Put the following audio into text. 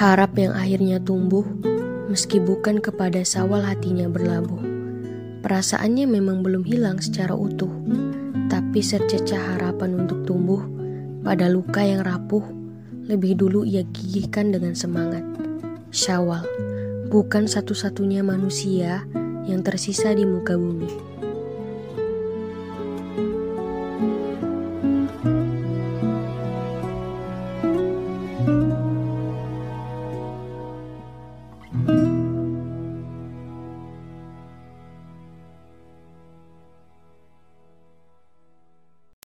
Harap yang akhirnya tumbuh, meski bukan kepada sawal hatinya berlabuh. Perasaannya memang belum hilang secara utuh, tapi sececah harapan untuk tumbuh pada luka yang rapuh, lebih dulu ia gigihkan dengan semangat. Syawal, bukan satu-satunya manusia yang tersisa di muka bumi.